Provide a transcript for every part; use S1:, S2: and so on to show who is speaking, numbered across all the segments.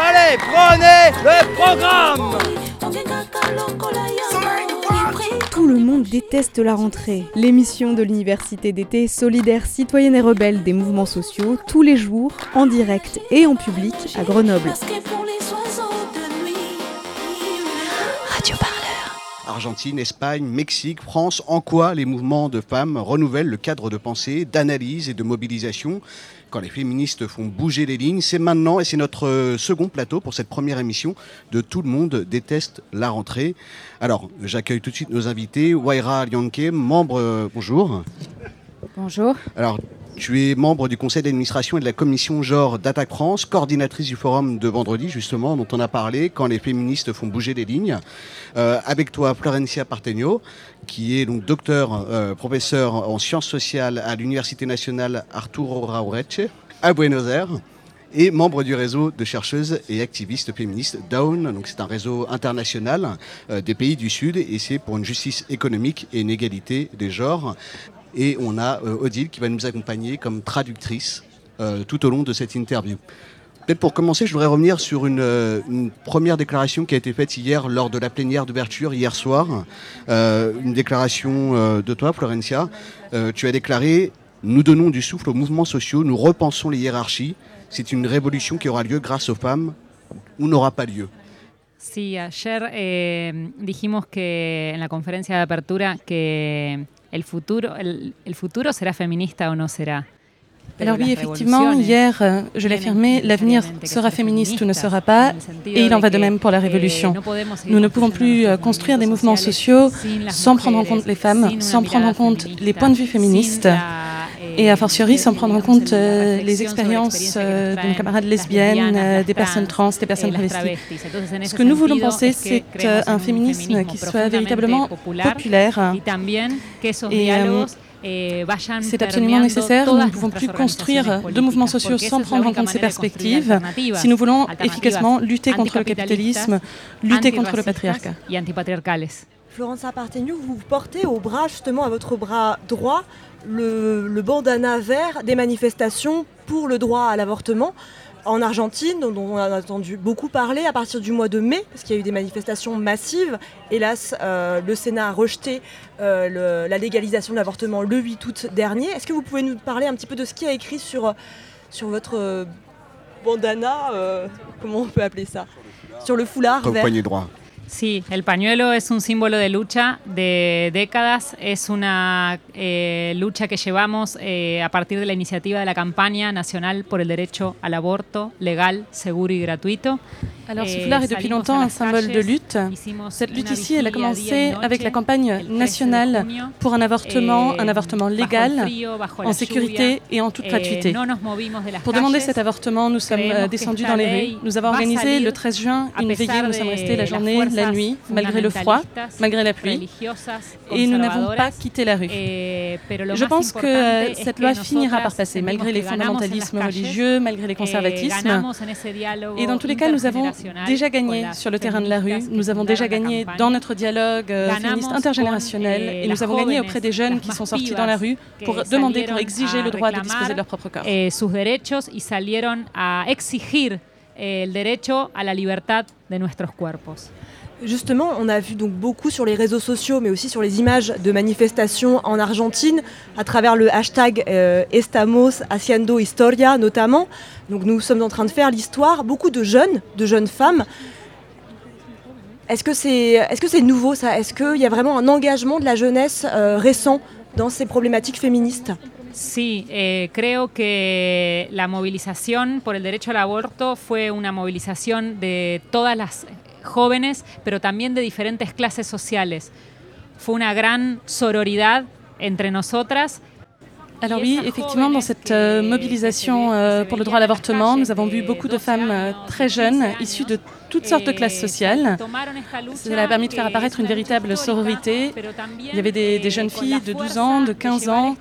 S1: Allez, prenez le programme
S2: Tout le monde déteste la rentrée. L'émission de l'université d'été solidaire citoyenne et rebelle des mouvements sociaux, tous les jours, en direct et en public à Grenoble.
S3: Radio Parleur.
S4: Argentine, Espagne, Mexique, France, en quoi les mouvements de femmes renouvellent le cadre de pensée, d'analyse et de mobilisation quand les féministes font bouger les lignes. C'est maintenant et c'est notre euh, second plateau pour cette première émission de Tout le monde déteste la rentrée. Alors, j'accueille tout de suite nos invités. Waira Lianke, membre, euh, bonjour.
S2: Bonjour.
S4: Alors, tu es membre du conseil d'administration et de la commission genre d'Attaque France, coordinatrice du forum de vendredi, justement, dont on a parlé, quand les féministes font bouger les lignes. Euh, avec toi, Florencia Partegno, qui est donc docteur, euh, professeur en sciences sociales à l'Université nationale Arturo Raureche, à Buenos Aires et membre du réseau de chercheuses et activistes féministes Down. Donc c'est un réseau international euh, des pays du Sud et c'est pour une justice économique et une égalité des genres. Et on a euh, Odile qui va nous accompagner comme traductrice euh, tout au long de cette interview. Peut-être pour commencer, je voudrais revenir sur une, euh, une première déclaration qui a été faite hier lors de la plénière d'ouverture, hier soir. Une déclaration de toi, Florencia. Tu as déclaré Nous donnons du souffle aux mouvements sociaux, nous repensons les hiérarchies. C'est une révolution qui aura lieu grâce aux femmes ou n'aura pas lieu.
S5: Sí, ayer eh, dijimos que en la conferencia de que el futuro, el, el futuro será feminista o no será? Pero
S6: Alors oui, effectivement, hier, euh, je
S5: tienen
S6: l'affirmais, l'avenir sera
S5: ser
S6: féministe ou ne sera pas, et il en va
S5: de
S6: même pour la
S5: eh,
S6: révolution. Nous ne pouvons plus euh, construire des mouvements sociaux sans prendre en compte les femmes, sans prendre en compte les points de vue féministes, et a fortiori sans prendre en compte euh, les expériences euh,
S5: nos
S6: d'une
S5: traen
S6: camarade
S5: las
S6: lesbienne,
S5: lesbianas,
S6: euh, des personnes trans, des personnes travesties. Ce que nous voulons penser, c'est un féminisme qui soit véritablement populaire. Et,
S5: eh,
S6: C'est absolument nécessaire. Nous ne pouvons plus construire de mouvements sociaux sans prendre en compte ces
S5: de
S6: perspectives si nous voulons efficacement lutter contre le capitalisme, lutter contre le patriarcat.
S7: Florence Apartenu, vous portez au bras, justement, à votre bras droit, le, le bandana vert des manifestations pour le droit à l'avortement en Argentine, dont on a entendu beaucoup parler à partir du mois de mai, parce qu'il y a eu des manifestations massives. Hélas, euh, le Sénat a rejeté euh, le- la légalisation de l'avortement le 8 août dernier. Est-ce que vous pouvez nous parler un petit peu de ce qui est écrit sur, sur votre euh, bandana euh, Comment on peut appeler ça? Sur le foulard
S4: Au
S7: vert
S4: poignet droit.
S5: Sí, el pañuelo es un símbolo de lucha de décadas, es una eh, lucha que llevamos eh, a partir de la iniciativa de la campaña nacional por el derecho al aborto legal, seguro y gratuito.
S6: Alors ce foulard est depuis longtemps un symbole de lutte. Cette lutte ici, elle a commencé avec la campagne
S5: el 13 de
S6: nationale pour un avortement, un avortement légal, en sécurité et en toute
S5: eh,
S6: gratuité. Pour demander cet avortement, nous sommes euh, descendus dans les rues. Nous avons organisé le 13 juin une veillée. Nous sommes restés la journée, la nuit, malgré le froid, malgré la pluie. Et nous n'avons pas quitté la rue.
S5: eh,
S6: Je pense que euh, cette loi finira par passer, malgré les fondamentalismes religieux, malgré les
S5: eh,
S6: conservatismes. Et dans tous les cas, nous avons déjà gagné sur le terrain de la rue. Nous avons déjà gagné dans notre dialogue euh, féministe intergénérationnel et nous avons gagné auprès des jeunes qui sont sortis dans la rue pour demander, pour exiger le droit de disposer de leur propre corps.
S5: eh, sus derechos y salieron a exigir el derecho a la libertad de nuestros cuerpos.
S7: Justement, on a vu donc beaucoup sur les réseaux sociaux, mais aussi sur les images de manifestations en Argentine, à travers le hashtag euh, Estamos haciendo historia notamment. Nous sommes en train de faire l'histoire. Beaucoup de jeunes, de jeunes femmes. Est-ce que c'est que c'est nouveau ça? Est-ce qu'il y a vraiment un engagement de la jeunesse euh, récent dans ces problématiques féministes?
S5: Sí, eh, creo que la movilización por el derecho al aborto fue una movilización de todas las jóvenes, pero también de diferentes clases sociales. Fue una gran sororidad entre nosotras.
S6: Alors oui, effectivement, dans cette euh, mobilisation euh, pour le droit à l'avortement, nous avons vu beaucoup de femmes euh, très jeunes, issues de toutes sortes de classes sociales. Cela a permis de faire apparaître une véritable sororité. Il y avait des, des jeunes filles de 12 ans, de 15 ans,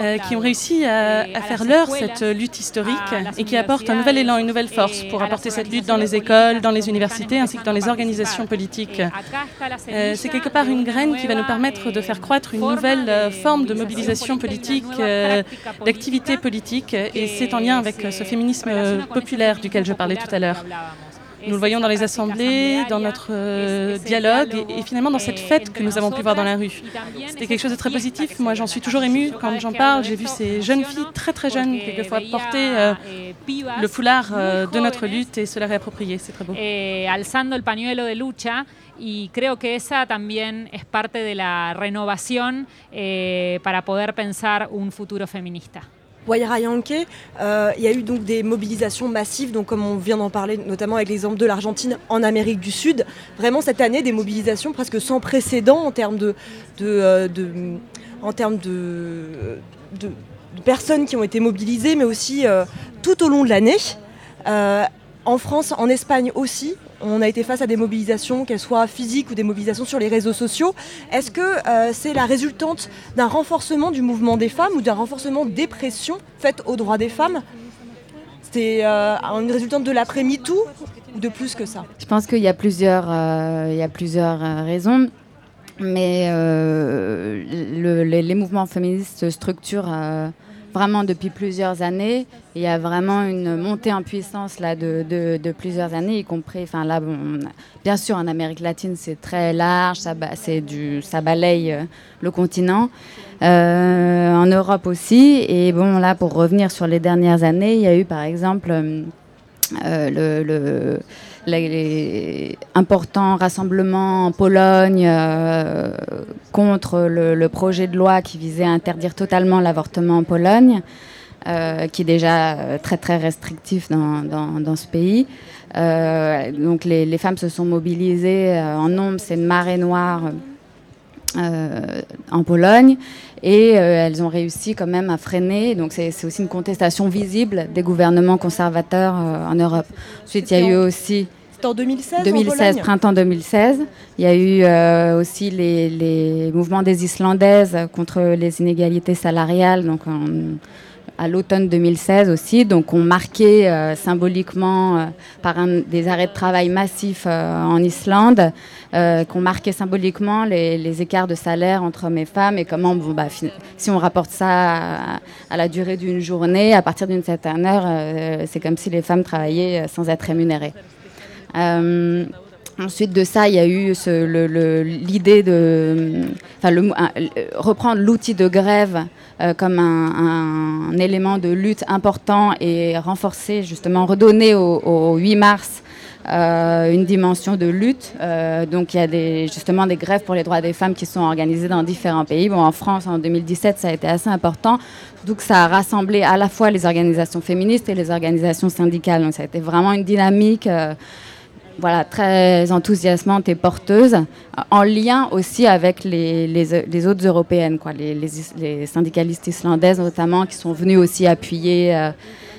S6: euh, qui ont réussi à, à faire leur cette lutte historique et qui apportent un nouvel élan, une nouvelle force pour apporter cette lutte dans les écoles, dans les universités ainsi que dans les organisations politiques. Euh, C'est quelque part une graine qui va nous permettre de faire croître une nouvelle euh, forme de mobilisation politique, euh, d'activité politique et c'est en lien avec ce féminisme populaire duquel je parlais tout à l'heure. Nous le voyons dans les assemblées, dans notre euh, dialogue et, finalement dans cette fête que nous avons pu voir dans la rue. C'était quelque chose de très positif. Moi, j'en suis toujours émue quand j'en parle. J'ai vu ces jeunes filles très très jeunes, quelquefois, porter euh, le foulard euh, de notre lutte et se la réapproprier. C'est très beau.
S5: alzando el pañuelo de lucha y creo que esa también es parte de la renovación eh, para poder un futuro feminista.
S7: Euh, il y a eu donc des mobilisations massives, donc comme on vient d'en parler, notamment avec l'exemple de l'Argentine en Amérique du Sud. Vraiment cette année, des mobilisations presque sans précédent en termes de, euh, personnes qui ont été mobilisées, mais aussi euh, tout au long de l'année. en France, en Espagne aussi, on a été face à des mobilisations, qu'elles soient physiques ou des mobilisations sur les réseaux sociaux. Est-ce que euh, c'est la résultante d'un renforcement du mouvement des femmes ou d'un renforcement des pressions faites aux droits des femmes? C'est euh, une résultante de l'après-MeToo ou de plus que ça?
S8: Je pense qu'il y a plusieurs, euh, il y a plusieurs raisons. Mais les, mouvements féministes structurent vraiment depuis plusieurs années. Il y a vraiment une montée en puissance là de, de, plusieurs années, y compris, enfin là, bien sûr en Amérique latine c'est très large, ça, balaye euh, le continent. Euh, en Europe aussi. Et bon là, pour revenir sur les dernières années, il y a eu par exemple euh, le les importants rassemblements en Pologne euh, contre le, projet de loi qui visait à interdire totalement l'avortement en Pologne, euh, qui est déjà euh, très très restrictif dans, dans, ce pays. donc les, les, femmes se sont mobilisées en nombre, c'est une marée noire. En Pologne et elles ont réussi quand même à freiner. Donc c'est aussi une contestation visible des gouvernements conservateurs en Europe. Ensuite, il y a eu aussi
S7: en 2016
S8: 2016, printemps 2016. Il y a eu euh, aussi les, mouvements des Islandaises contre les inégalités salariales, donc à l'automne 2016 aussi. Donc on marquait euh, symboliquement euh, par des arrêts de travail massifs en Islande, qu'on marquait symboliquement les, écarts de salaire entre hommes et femmes et comment, bah, si on rapporte ça à la durée d'une journée, à partir d'une certaine heure, c'est comme si les femmes travaillaient sans être rémunérées. Euh, ensuite de ça, il y a eu l'idée de reprendre l'outil de grève euh, comme un, élément de lutte important et renforcer, justement, redonner au, 8 mars euh, une dimension de lutte. donc il y a justement des grèves pour les droits des femmes qui sont organisées dans différents pays. Bon, en France, en 2017, ça a été assez important. Donc ça a rassemblé à la fois les organisations féministes et les organisations syndicales. Donc ça a été vraiment une dynamique voilà, très enthousiasmante et porteuse, en lien aussi avec les, les, autres européennes, quoi, les, syndicalistes islandaises notamment, qui sont venus aussi appuyer euh,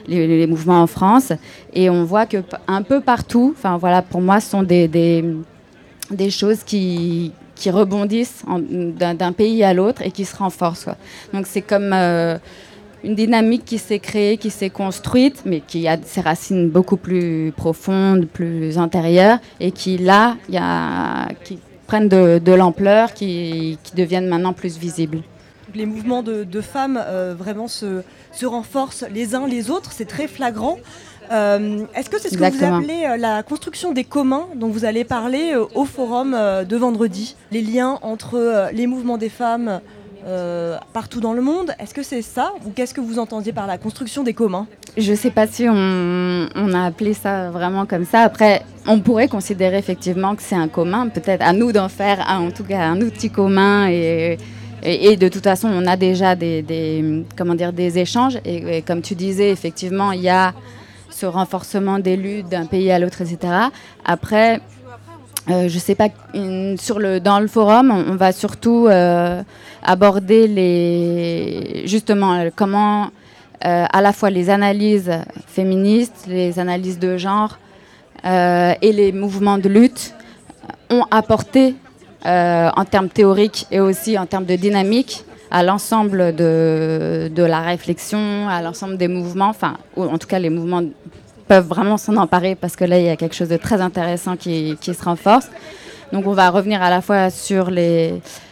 S8: les, mouvements en France. Et on voit que un peu partout, voilà, pour moi, ce sont des, des, des choses qui, qui rebondissent d'un pays à l'autre et qui se renforcent. Donc c'est comme... Euh, une dynamique qui s'est créée, qui s'est construite, mais qui a ses racines beaucoup plus profondes, plus intérieures, et qui là, y a, qui prennent de, l'ampleur, qui, deviennent maintenant plus visibles.
S7: Les mouvements de, femmes euh, vraiment se, se, renforcent les uns les autres, c'est très flagrant. Euh, est-ce que c'est ce que vous appelez euh, la construction des communs dont vous allez parler au forum de vendredi? Les liens entre les mouvements des femmes, euh, partout dans le monde. Est-ce que c'est ça ou qu'est-ce que vous entendiez par la construction des communs?
S8: Je ne sais pas si on, a appelé ça vraiment comme ça. Après, on pourrait considérer effectivement que c'est un commun. Peut-être à nous d'en faire en tout cas un outil commun et, et, de toute façon, on a déjà des, comment dire, des échanges. Et, comme tu disais, effectivement, il y a ce renforcement des luttes d'un pays à l'autre, etc. Après, euh, je sais pas, sur le, dans le forum, on, va surtout euh, aborder les, justement euh, comment à la fois les analyses féministes, les analyses de genre et les mouvements de lutte ont apporté en termes théoriques et aussi en termes de dynamique à l'ensemble de, de, la réflexion, à l'ensemble des mouvements, enfin, ou en tout cas les mouvements peuvent vraiment s'en emparer parce que là, il y a quelque chose de très intéressant qui, se renforce. Donc on va revenir à la fois sur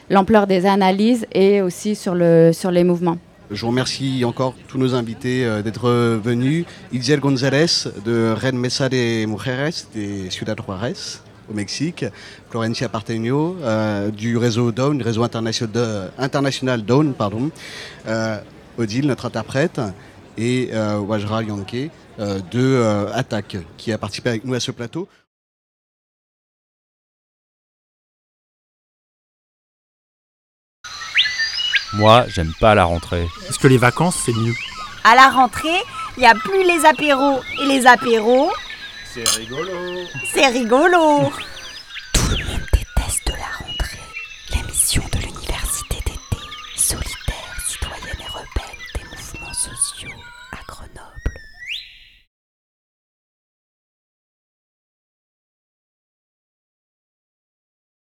S8: l'ampleur des analyses et aussi sur, le, sur les mouvements.
S4: Je remercie encore tous nos invités euh, d'être venus. Itziel González de Red Mesa de Mujeres de Ciudad Juárez au Mexique, Florencia Partenio euh, du réseau Dawn, du réseau international, international pardon, euh, Odile, notre interprète, et euh, Wajra Yanke euh, de euh, Attaque, qui a participé avec nous à ce plateau.
S9: Moi, j'aime pas la rentrée.
S10: Est-ce que les vacances, c'est mieux?
S11: À la rentrée, il n'y a plus les apéros et les apéros.
S1: C'est rigolo.
S11: C'est rigolo.